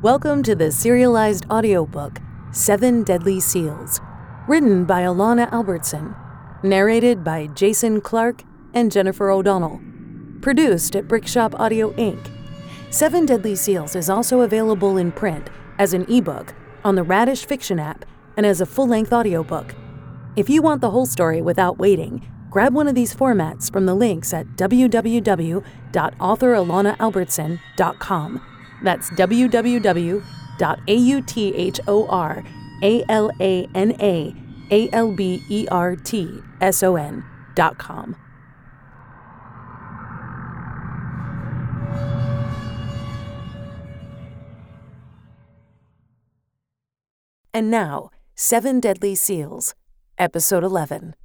Welcome to the serialized audiobook, Seven Deadly Seals, written by Alana Albertson, narrated by Jason Clark and Jennifer O'Donnell, produced at Brickshop Audio Inc. Seven Deadly Seals is also available in print as an ebook on the Radish Fiction app and as a full-length audiobook. If you want the whole story without waiting, grab one of these formats from the links at www.authoralanaalbertson.com. That's www.authoralanaalbertson.com. And now, Seven Deadly Seals, Episode 11.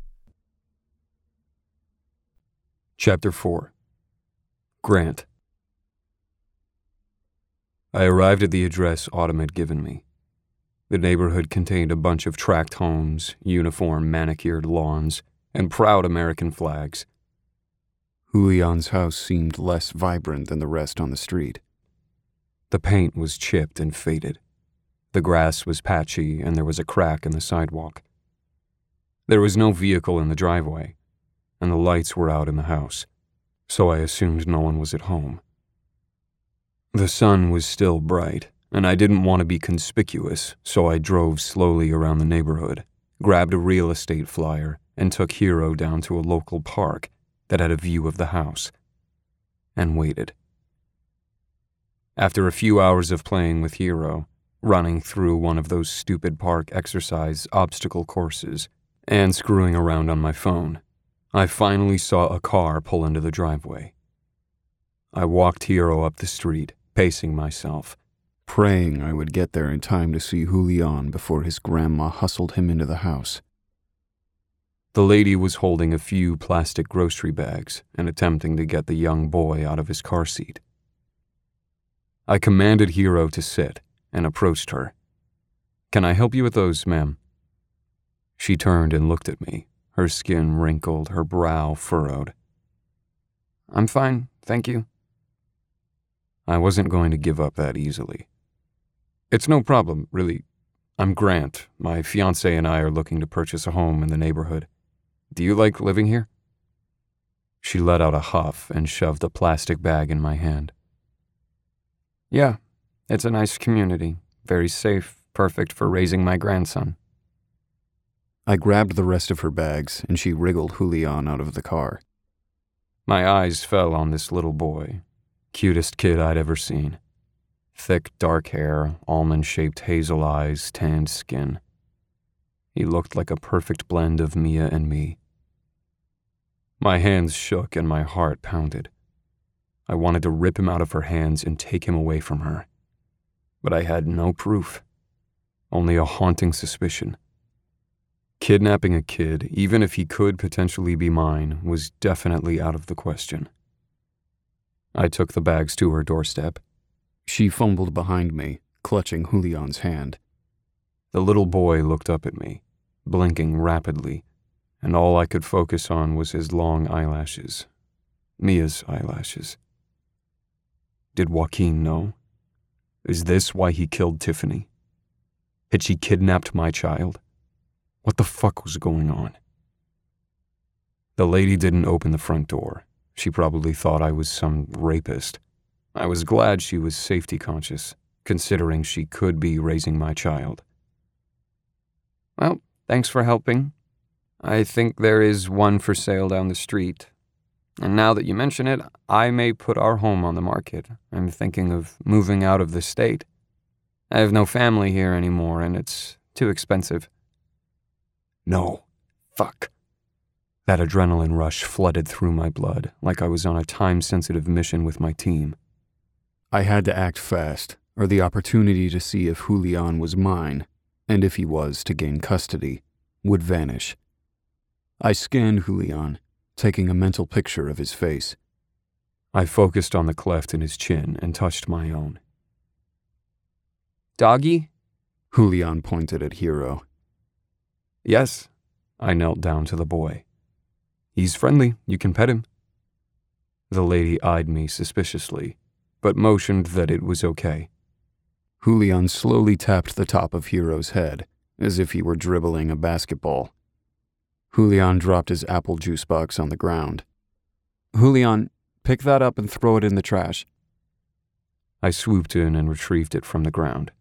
Chapter 4 Grant I arrived at the address Autumn had given me. The neighborhood contained a bunch of tract homes, uniform manicured lawns, and proud American flags. Julian's house seemed less vibrant than the rest on the street. The paint was chipped and faded. The grass was patchy, and there was a crack in the sidewalk. There was no vehicle in the driveway, and the lights were out in the house, so I assumed no one was at home. The sun was still bright, and I didn't want to be conspicuous, so I drove slowly around the neighborhood, grabbed a real estate flyer, and took Hero down to a local park that had a view of the house, and waited. After a few hours of playing with Hero, running through one of those stupid park exercise obstacle courses, and screwing around on my phone, I finally saw a car pull into the driveway. I walked Hero up the street pacing myself, praying I would get there in time to see Julian before his grandma hustled him into the house. The lady was holding a few plastic grocery bags and attempting to get the young boy out of his car seat. I commanded Hero to sit and approached her. Can I help you with those, ma'am? She turned and looked at me, her skin wrinkled, her brow furrowed. I'm fine, thank you. I wasn't going to give up that easily. It's no problem, really. I'm Grant. My fiance and I are looking to purchase a home in the neighborhood. Do you like living here? She let out a huff and shoved a plastic bag in my hand. Yeah, it's a nice community, very safe, perfect for raising my grandson. I grabbed the rest of her bags and she wriggled Julian out of the car. My eyes fell on this little boy, Cutest kid I'd ever seen. Thick, dark hair, almond shaped hazel eyes, tanned skin. He looked like a perfect blend of Mia and me. My hands shook and my heart pounded. I wanted to rip him out of her hands and take him away from her. But I had no proof, only a haunting suspicion. Kidnapping a kid, even if he could potentially be mine, was definitely out of the question. I took the bags to her doorstep. She fumbled behind me, clutching Julian's hand. The little boy looked up at me, blinking rapidly, and all I could focus on was his long eyelashes. Mia's eyelashes. Did Joaquin know? Is this why he killed Tiffany? Had she kidnapped my child? What the fuck was going on? The lady didn't open the front door, she probably thought I was some rapist. I was glad she was safety conscious, considering she could be raising my child. Well, thanks for helping. I think there is one for sale down the street. And now that you mention it, I may put our home on the market. I'm thinking of moving out of the state. I have no family here anymore, and it's too expensive. No. Fuck. That adrenaline rush flooded through my blood like I was on a time sensitive mission with my team. I had to act fast, or the opportunity to see if Julian was mine, and if he was to gain custody, would vanish. I scanned Julian, taking a mental picture of his face. I focused on the cleft in his chin and touched my own. Doggy? Julian pointed at Hero. Yes. I knelt down to the boy. He's friendly. You can pet him. The lady eyed me suspiciously, but motioned that it was okay. Julian slowly tapped the top of Hero's head, as if he were dribbling a basketball. Julian dropped his apple juice box on the ground. Julian, pick that up and throw it in the trash. I swooped in and retrieved it from the ground.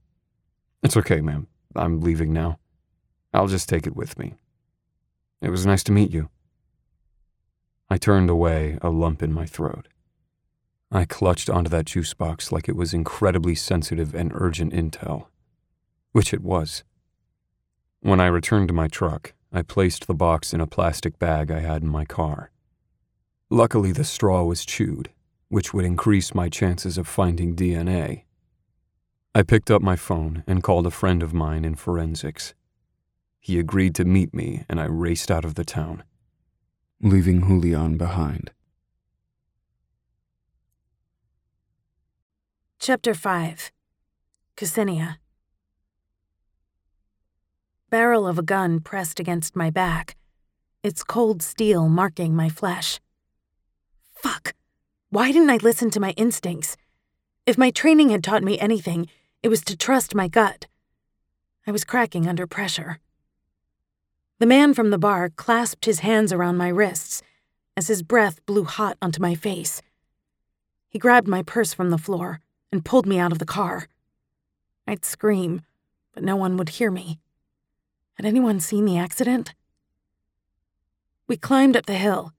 It's okay, ma'am. I'm leaving now. I'll just take it with me. It was nice to meet you. I turned away, a lump in my throat. I clutched onto that juice box like it was incredibly sensitive and urgent intel, which it was. When I returned to my truck, I placed the box in a plastic bag I had in my car. Luckily, the straw was chewed, which would increase my chances of finding DNA. I picked up my phone and called a friend of mine in forensics. He agreed to meet me, and I raced out of the town, leaving Julian behind. Chapter 5 Ksenia Barrel of a gun pressed against my back, its cold steel marking my flesh. Fuck! Why didn't I listen to my instincts? If my training had taught me anything, it was to trust my gut. I was cracking under pressure. The man from the bar clasped his hands around my wrists as his breath blew hot onto my face. He grabbed my purse from the floor and pulled me out of the car. I'd scream, but no one would hear me. Had anyone seen the accident? We climbed up the hill,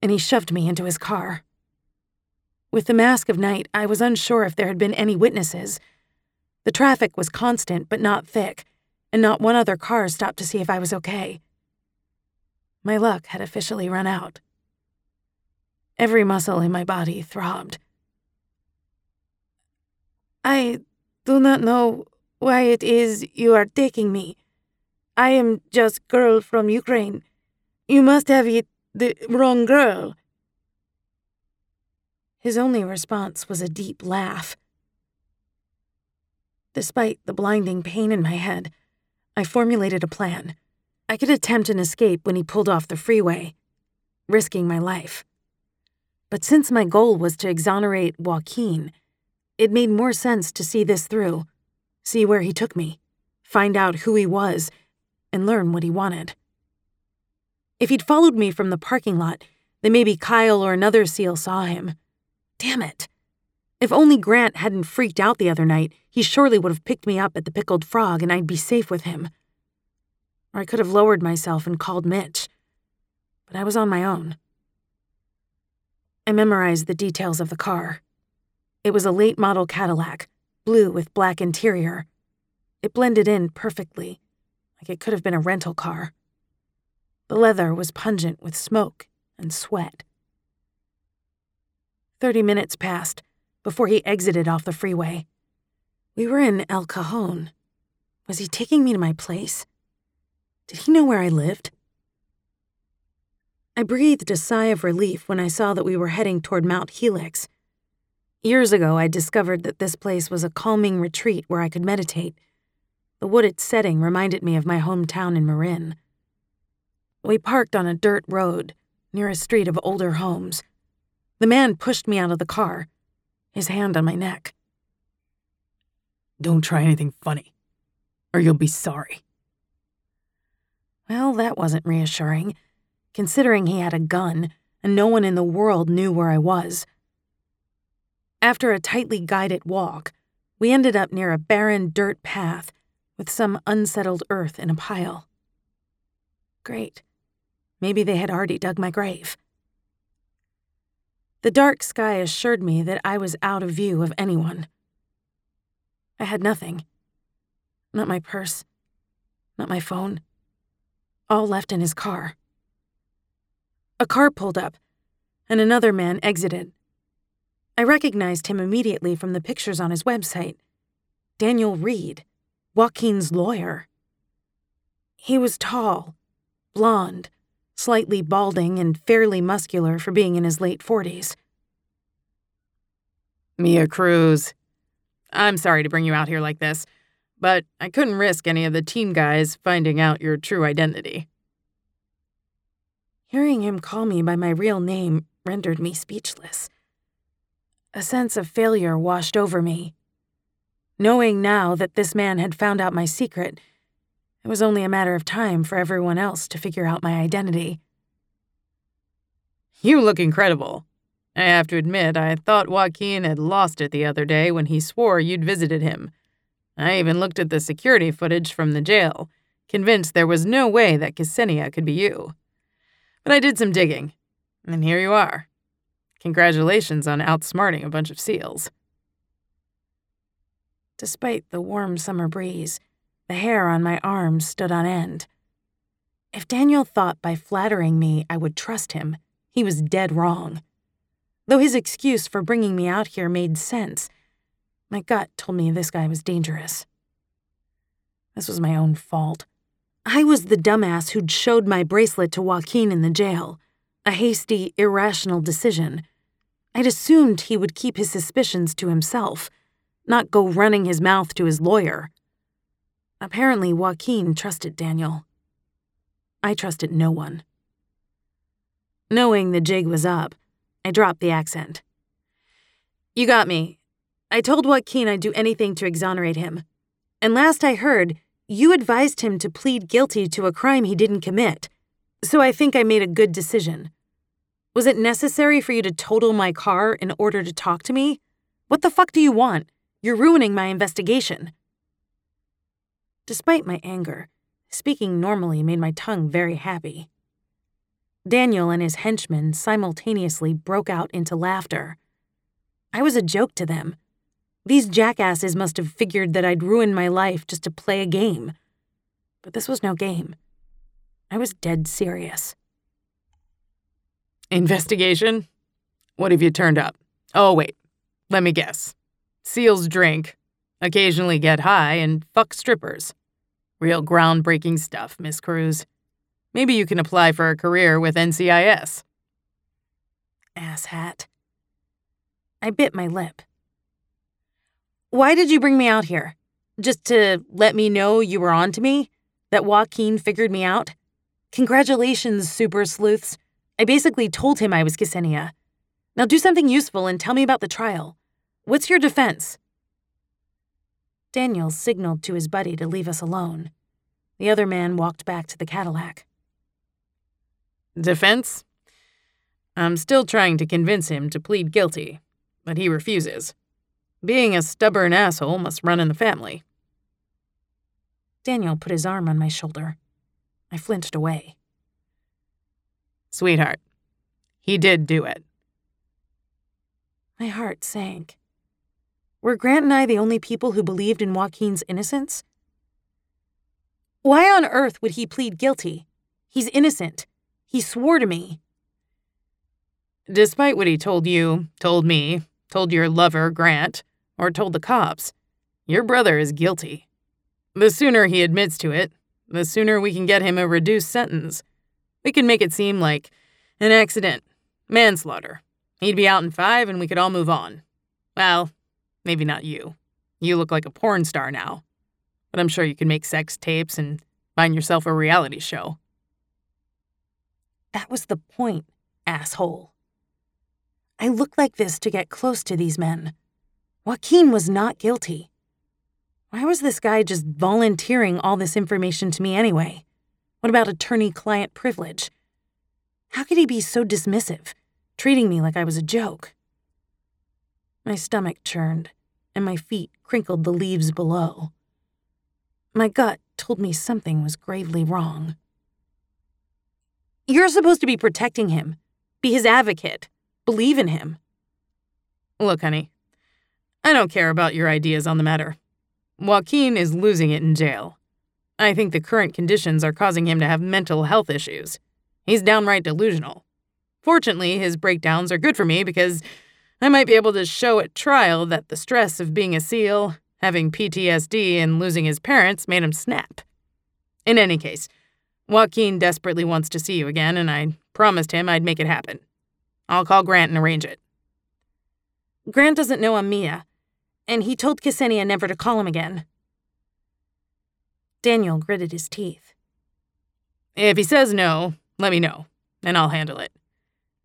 and he shoved me into his car. With the mask of night, I was unsure if there had been any witnesses. The traffic was constant but not thick, and not one other car stopped to see if I was okay. My luck had officially run out. Every muscle in my body throbbed. I do not know why it is you are taking me. I am just girl from Ukraine. You must have it the wrong girl. His only response was a deep laugh. Despite the blinding pain in my head, I formulated a plan. I could attempt an escape when he pulled off the freeway, risking my life. But since my goal was to exonerate Joaquin, it made more sense to see this through, see where he took me, find out who he was, and learn what he wanted. If he'd followed me from the parking lot, then maybe Kyle or another SEAL saw him. Damn it. If only Grant hadn't freaked out the other night, he surely would have picked me up at the Pickled Frog and I'd be safe with him. Or I could have lowered myself and called Mitch. But I was on my own. I memorized the details of the car. It was a late model Cadillac, blue with black interior. It blended in perfectly, like it could have been a rental car. The leather was pungent with smoke and sweat. Thirty minutes passed before he exited off the freeway. We were in El Cajon. Was he taking me to my place? Did he know where I lived? I breathed a sigh of relief when I saw that we were heading toward Mount Helix Years ago, I discovered that this place was a calming retreat where I could meditate. The wooded setting reminded me of my hometown in Marin. We parked on a dirt road near a street of older homes. The man pushed me out of the car, his hand on my neck. Don't try anything funny, or you'll be sorry. Well, that wasn't reassuring, considering he had a gun and no one in the world knew where I was. After a tightly guided walk, we ended up near a barren dirt path with some unsettled earth in a pile. Great. Maybe they had already dug my grave. The dark sky assured me that I was out of view of anyone. I had nothing. Not my purse, not my phone. All left in his car. A car pulled up, and another man exited. I recognized him immediately from the pictures on his website Daniel Reed, Joaquin's lawyer. He was tall, blond, slightly balding, and fairly muscular for being in his late 40s. Mia Cruz. I'm sorry to bring you out here like this, but I couldn't risk any of the team guys finding out your true identity. Hearing him call me by my real name rendered me speechless. A sense of failure washed over me. Knowing now that this man had found out my secret, it was only a matter of time for everyone else to figure out my identity. You look incredible. I have to admit, I thought Joaquin had lost it the other day when he swore you'd visited him. I even looked at the security footage from the jail, convinced there was no way that Ksenia could be you. But I did some digging, and here you are. Congratulations on outsmarting a bunch of seals. Despite the warm summer breeze, the hair on my arms stood on end. If Daniel thought by flattering me I would trust him, he was dead wrong. Though his excuse for bringing me out here made sense, my gut told me this guy was dangerous. This was my own fault. I was the dumbass who'd showed my bracelet to Joaquin in the jail. A hasty, irrational decision. I'd assumed he would keep his suspicions to himself not go running his mouth to his lawyer. Apparently, Joaquin trusted Daniel. I trusted no one. Knowing the jig was up, I dropped the accent. You got me. I told Joaquin I'd do anything to exonerate him. And last I heard, you advised him to plead guilty to a crime he didn't commit. So I think I made a good decision. Was it necessary for you to total my car in order to talk to me? What the fuck do you want? You're ruining my investigation. Despite my anger, speaking normally made my tongue very happy. Daniel and his henchmen simultaneously broke out into laughter. I was a joke to them. These jackasses must have figured that I'd ruin my life just to play a game. But this was no game. I was dead serious. Investigation? What have you turned up? Oh, wait. Let me guess. Seals drink, occasionally get high, and fuck strippers. Real groundbreaking stuff, Miss Cruz. Maybe you can apply for a career with NCIS. Asshat. I bit my lip. Why did you bring me out here? Just to let me know you were on to me? That Joaquin figured me out? Congratulations, super sleuths. I basically told him I was Ksenia. Now do something useful and tell me about the trial. What's your defense? Daniel signaled to his buddy to leave us alone. The other man walked back to the Cadillac. Defense? I'm still trying to convince him to plead guilty, but he refuses. Being a stubborn asshole must run in the family. Daniel put his arm on my shoulder. I flinched away. Sweetheart, he did do it. My heart sank. Were Grant and I the only people who believed in Joaquin's innocence? Why on earth would he plead guilty? He's innocent. He swore to me. Despite what he told you, told me, told your lover, Grant, or told the cops, your brother is guilty. The sooner he admits to it, the sooner we can get him a reduced sentence. We can make it seem like an accident, manslaughter. He'd be out in five and we could all move on. Well, Maybe not you. You look like a porn star now. But I'm sure you can make sex tapes and find yourself a reality show. That was the point, asshole. I looked like this to get close to these men. Joaquin was not guilty. Why was this guy just volunteering all this information to me anyway? What about attorney client privilege? How could he be so dismissive, treating me like I was a joke? My stomach churned and my feet crinkled the leaves below. My gut told me something was gravely wrong. You're supposed to be protecting him, be his advocate, believe in him. Look, honey, I don't care about your ideas on the matter. Joaquin is losing it in jail. I think the current conditions are causing him to have mental health issues. He's downright delusional. Fortunately, his breakdowns are good for me because I might be able to show at trial that the stress of being a SEAL, having PTSD, and losing his parents made him snap. In any case, Joaquin desperately wants to see you again, and I promised him I'd make it happen. I'll call Grant and arrange it. Grant doesn't know I'm Mia, and he told Ksenia never to call him again. Daniel gritted his teeth. If he says no, let me know, and I'll handle it.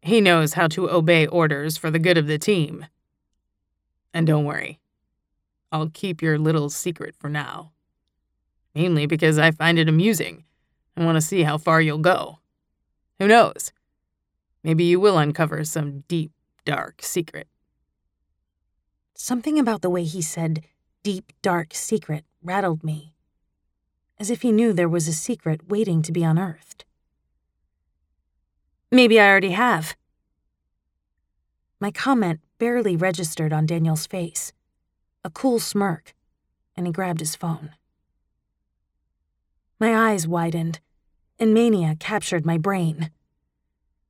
He knows how to obey orders for the good of the team. And don't worry, I'll keep your little secret for now. Mainly because I find it amusing and want to see how far you'll go. Who knows? Maybe you will uncover some deep, dark secret. Something about the way he said, deep, dark secret, rattled me. As if he knew there was a secret waiting to be unearthed. Maybe I already have. My comment barely registered on Daniel's face. A cool smirk, and he grabbed his phone. My eyes widened, and mania captured my brain.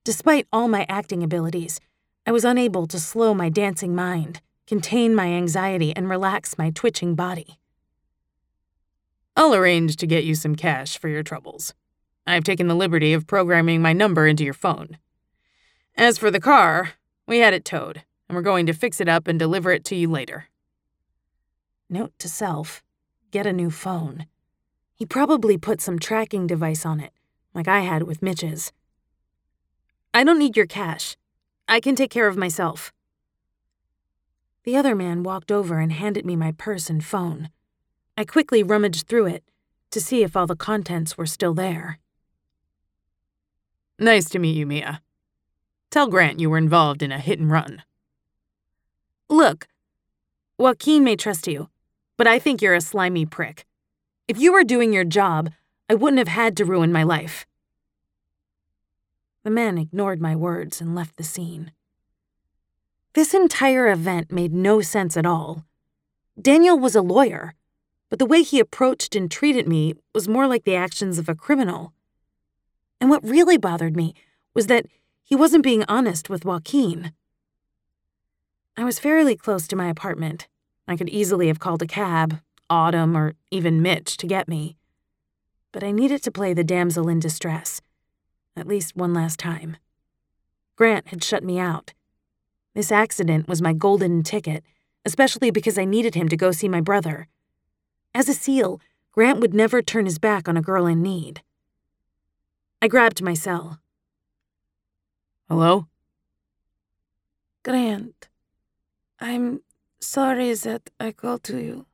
Despite all my acting abilities, I was unable to slow my dancing mind, contain my anxiety, and relax my twitching body. I'll arrange to get you some cash for your troubles. I've taken the liberty of programming my number into your phone. As for the car, we had it towed, and we're going to fix it up and deliver it to you later. Note to self get a new phone. He probably put some tracking device on it, like I had with Mitch's. I don't need your cash. I can take care of myself. The other man walked over and handed me my purse and phone. I quickly rummaged through it to see if all the contents were still there. Nice to meet you, Mia. Tell Grant you were involved in a hit and run. Look, Joaquin may trust you, but I think you're a slimy prick. If you were doing your job, I wouldn't have had to ruin my life. The man ignored my words and left the scene. This entire event made no sense at all. Daniel was a lawyer, but the way he approached and treated me was more like the actions of a criminal. And what really bothered me was that he wasn't being honest with Joaquin. I was fairly close to my apartment. I could easily have called a cab, Autumn, or even Mitch to get me. But I needed to play the damsel in distress, at least one last time. Grant had shut me out. This accident was my golden ticket, especially because I needed him to go see my brother. As a SEAL, Grant would never turn his back on a girl in need. I grabbed my cell. Hello? Grant, I'm sorry that I called to you.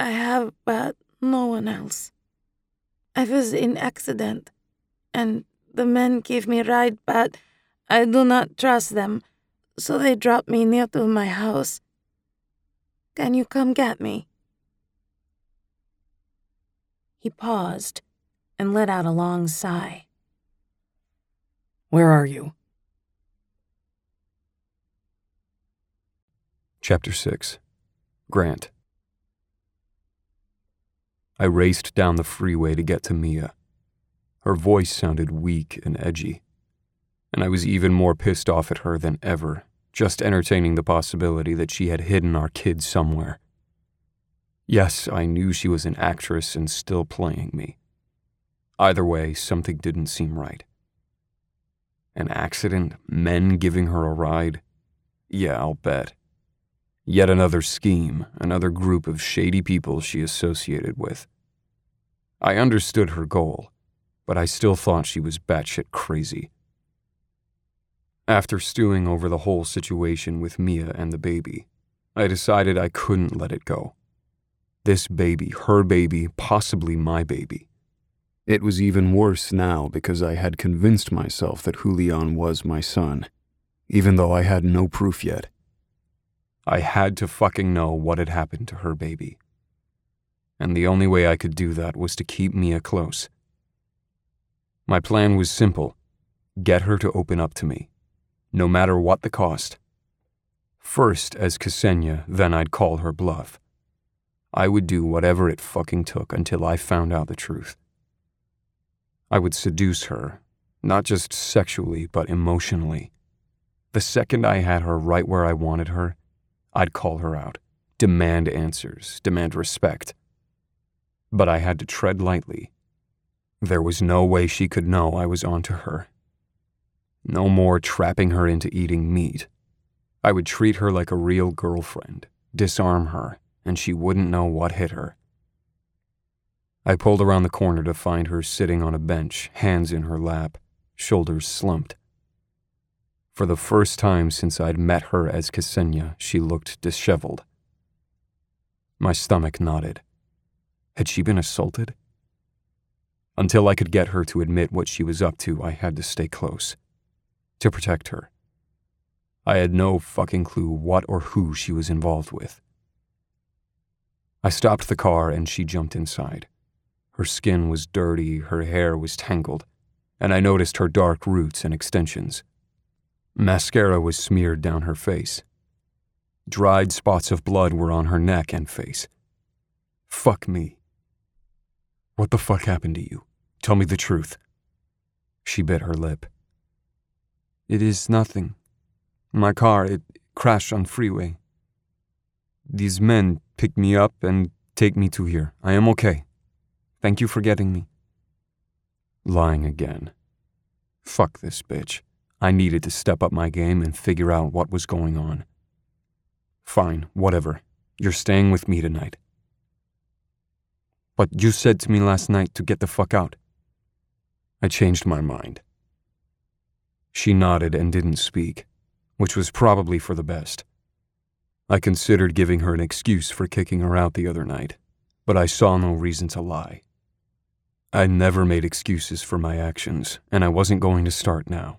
I have, but no one else. I was in accident, and the men gave me ride, but I do not trust them, so they dropped me near to my house. Can you come get me? He paused and let out a long sigh. Where are you? Chapter 6 Grant I raced down the freeway to get to Mia. Her voice sounded weak and edgy, and I was even more pissed off at her than ever, just entertaining the possibility that she had hidden our kid somewhere. Yes, I knew she was an actress and still playing me. Either way, something didn't seem right. An accident? Men giving her a ride? Yeah, I'll bet. Yet another scheme, another group of shady people she associated with. I understood her goal, but I still thought she was batshit crazy. After stewing over the whole situation with Mia and the baby, I decided I couldn't let it go. This baby, her baby, possibly my baby. It was even worse now because I had convinced myself that Julian was my son, even though I had no proof yet. I had to fucking know what had happened to her baby. And the only way I could do that was to keep Mia close. My plan was simple get her to open up to me, no matter what the cost. First as Ksenia, then I'd call her bluff. I would do whatever it fucking took until I found out the truth. I would seduce her, not just sexually, but emotionally. The second I had her right where I wanted her, I'd call her out, demand answers, demand respect. But I had to tread lightly. There was no way she could know I was onto her. No more trapping her into eating meat. I would treat her like a real girlfriend, disarm her, and she wouldn't know what hit her. I pulled around the corner to find her sitting on a bench, hands in her lap, shoulders slumped. For the first time since I'd met her as Ksenia, she looked disheveled. My stomach knotted. Had she been assaulted? Until I could get her to admit what she was up to, I had to stay close. To protect her. I had no fucking clue what or who she was involved with. I stopped the car and she jumped inside. Her skin was dirty, her hair was tangled, and I noticed her dark roots and extensions. Mascara was smeared down her face. Dried spots of blood were on her neck and face. Fuck me. What the fuck happened to you? Tell me the truth. She bit her lip. It is nothing. My car, it crashed on freeway. These men pick me up and take me to here. I am okay. Thank you for getting me. Lying again. Fuck this bitch. I needed to step up my game and figure out what was going on. Fine, whatever. You're staying with me tonight. But you said to me last night to get the fuck out. I changed my mind. She nodded and didn't speak which was probably for the best. I considered giving her an excuse for kicking her out the other night, but I saw no reason to lie. I never made excuses for my actions, and I wasn't going to start now.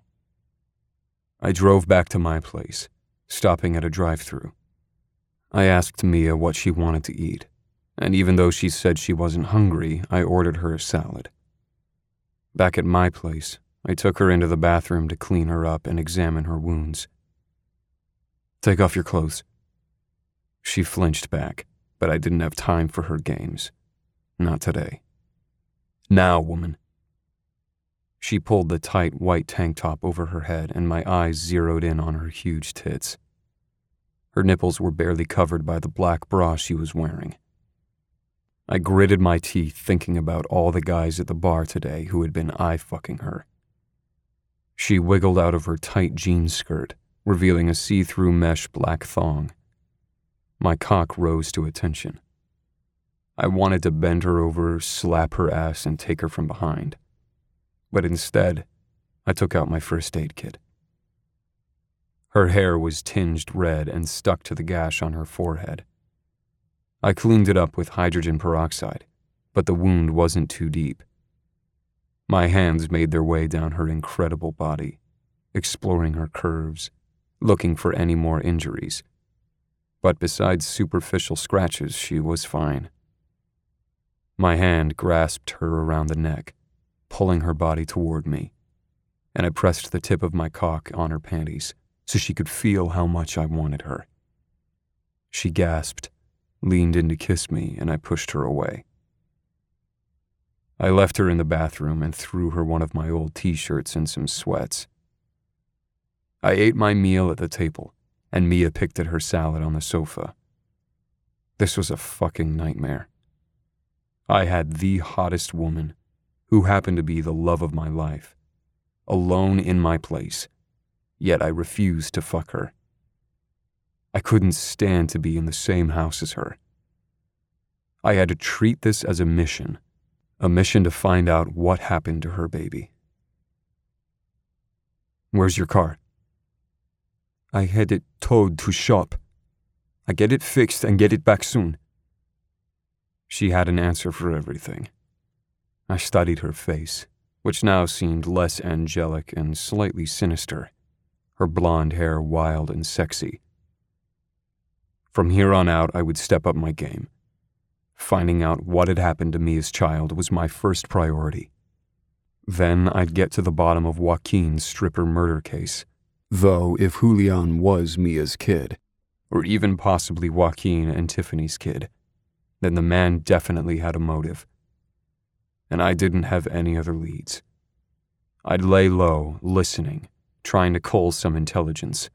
I drove back to my place, stopping at a drive through. I asked Mia what she wanted to eat, and even though she said she wasn't hungry, I ordered her a salad. Back at my place, I took her into the bathroom to clean her up and examine her wounds. Take off your clothes. She flinched back, but I didn't have time for her games. Not today. Now, woman. She pulled the tight white tank top over her head, and my eyes zeroed in on her huge tits. Her nipples were barely covered by the black bra she was wearing. I gritted my teeth thinking about all the guys at the bar today who had been eye fucking her. She wiggled out of her tight jean skirt revealing a see through mesh black thong. My cock rose to attention. I wanted to bend her over, slap her ass, and take her from behind. But instead, I took out my first aid kit. Her hair was tinged red and stuck to the gash on her forehead. I cleaned it up with hydrogen peroxide, but the wound wasn't too deep. My hands made their way down her incredible body, exploring her curves, looking for any more injuries. But besides superficial scratches, she was fine. My hand grasped her around the neck, pulling her body toward me, and I pressed the tip of my cock on her panties so she could feel how much I wanted her. She gasped, leaned in to kiss me, and I pushed her away. I left her in the bathroom and threw her one of my old t shirts and some sweats. I ate my meal at the table, and Mia picked at her salad on the sofa. This was a fucking nightmare. I had the hottest woman, who happened to be the love of my life, alone in my place, yet I refused to fuck her. I couldn't stand to be in the same house as her. I had to treat this as a mission, a mission to find out what happened to her baby. Where's your car? I had it towed to shop. I get it fixed and get it back soon. She had an answer for everything. I studied her face, which now seemed less angelic and slightly sinister, her blonde hair wild and sexy. From here on out, I would step up my game. Finding out what had happened to me as child was my first priority. Then I'd get to the bottom of Joaquin's stripper murder case Though if Julian was Mia's kid, or even possibly Joaquin and Tiffany's kid, then the man definitely had a motive. And I didn't have any other leads. I'd lay low, listening, trying to cull some intelligence.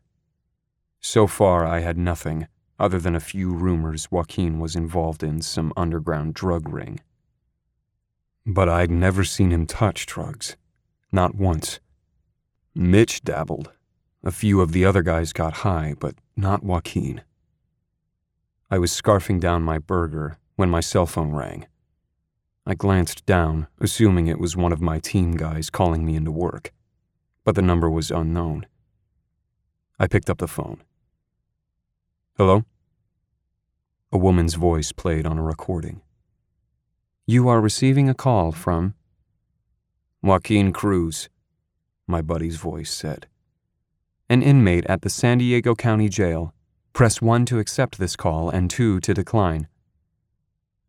So far, I had nothing other than a few rumors Joaquin was involved in some underground drug ring. But I'd never seen him touch drugs. Not once. Mitch dabbled, a few of the other guys got high, but not Joaquin. I was scarfing down my burger when my cell phone rang. I glanced down, assuming it was one of my team guys calling me into work, but the number was unknown. I picked up the phone. Hello? A woman's voice played on a recording. You are receiving a call from Joaquin Cruz, my buddy's voice said. An inmate at the San Diego County Jail. Press 1 to accept this call and 2 to decline.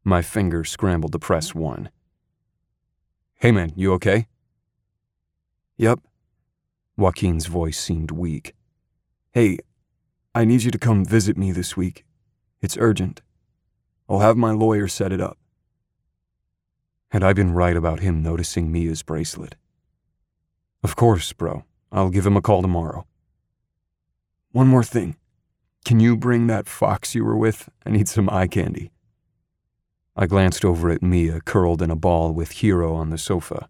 My fingers scrambled to press 1. Hey man, you okay? Yep. Joaquin's voice seemed weak. Hey, I need you to come visit me this week. It's urgent. I'll have my lawyer set it up. Had I been right about him noticing Mia's bracelet? Of course, bro. I'll give him a call tomorrow. One more thing. Can you bring that fox you were with? I need some eye candy. I glanced over at Mia curled in a ball with Hero on the sofa.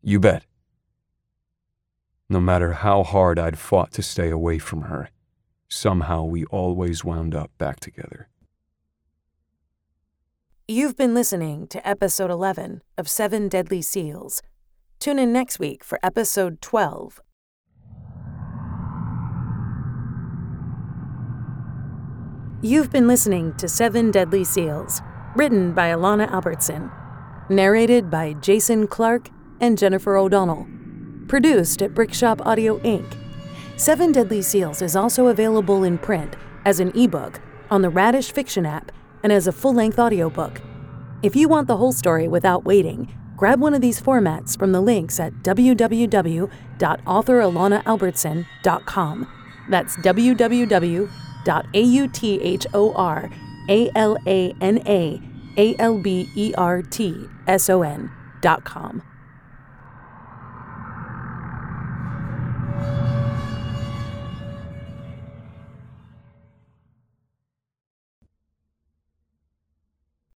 You bet. No matter how hard I'd fought to stay away from her, somehow we always wound up back together. You've been listening to episode 11 of Seven Deadly Seals. Tune in next week for episode 12 You've been listening to Seven Deadly Seals, written by Alana Albertson, narrated by Jason Clark and Jennifer O'Donnell, produced at Brickshop Audio Inc. Seven Deadly Seals is also available in print as an ebook on the Radish Fiction app and as a full length audiobook. If you want the whole story without waiting, grab one of these formats from the links at www.authoralanaalbertson.com. That's www dot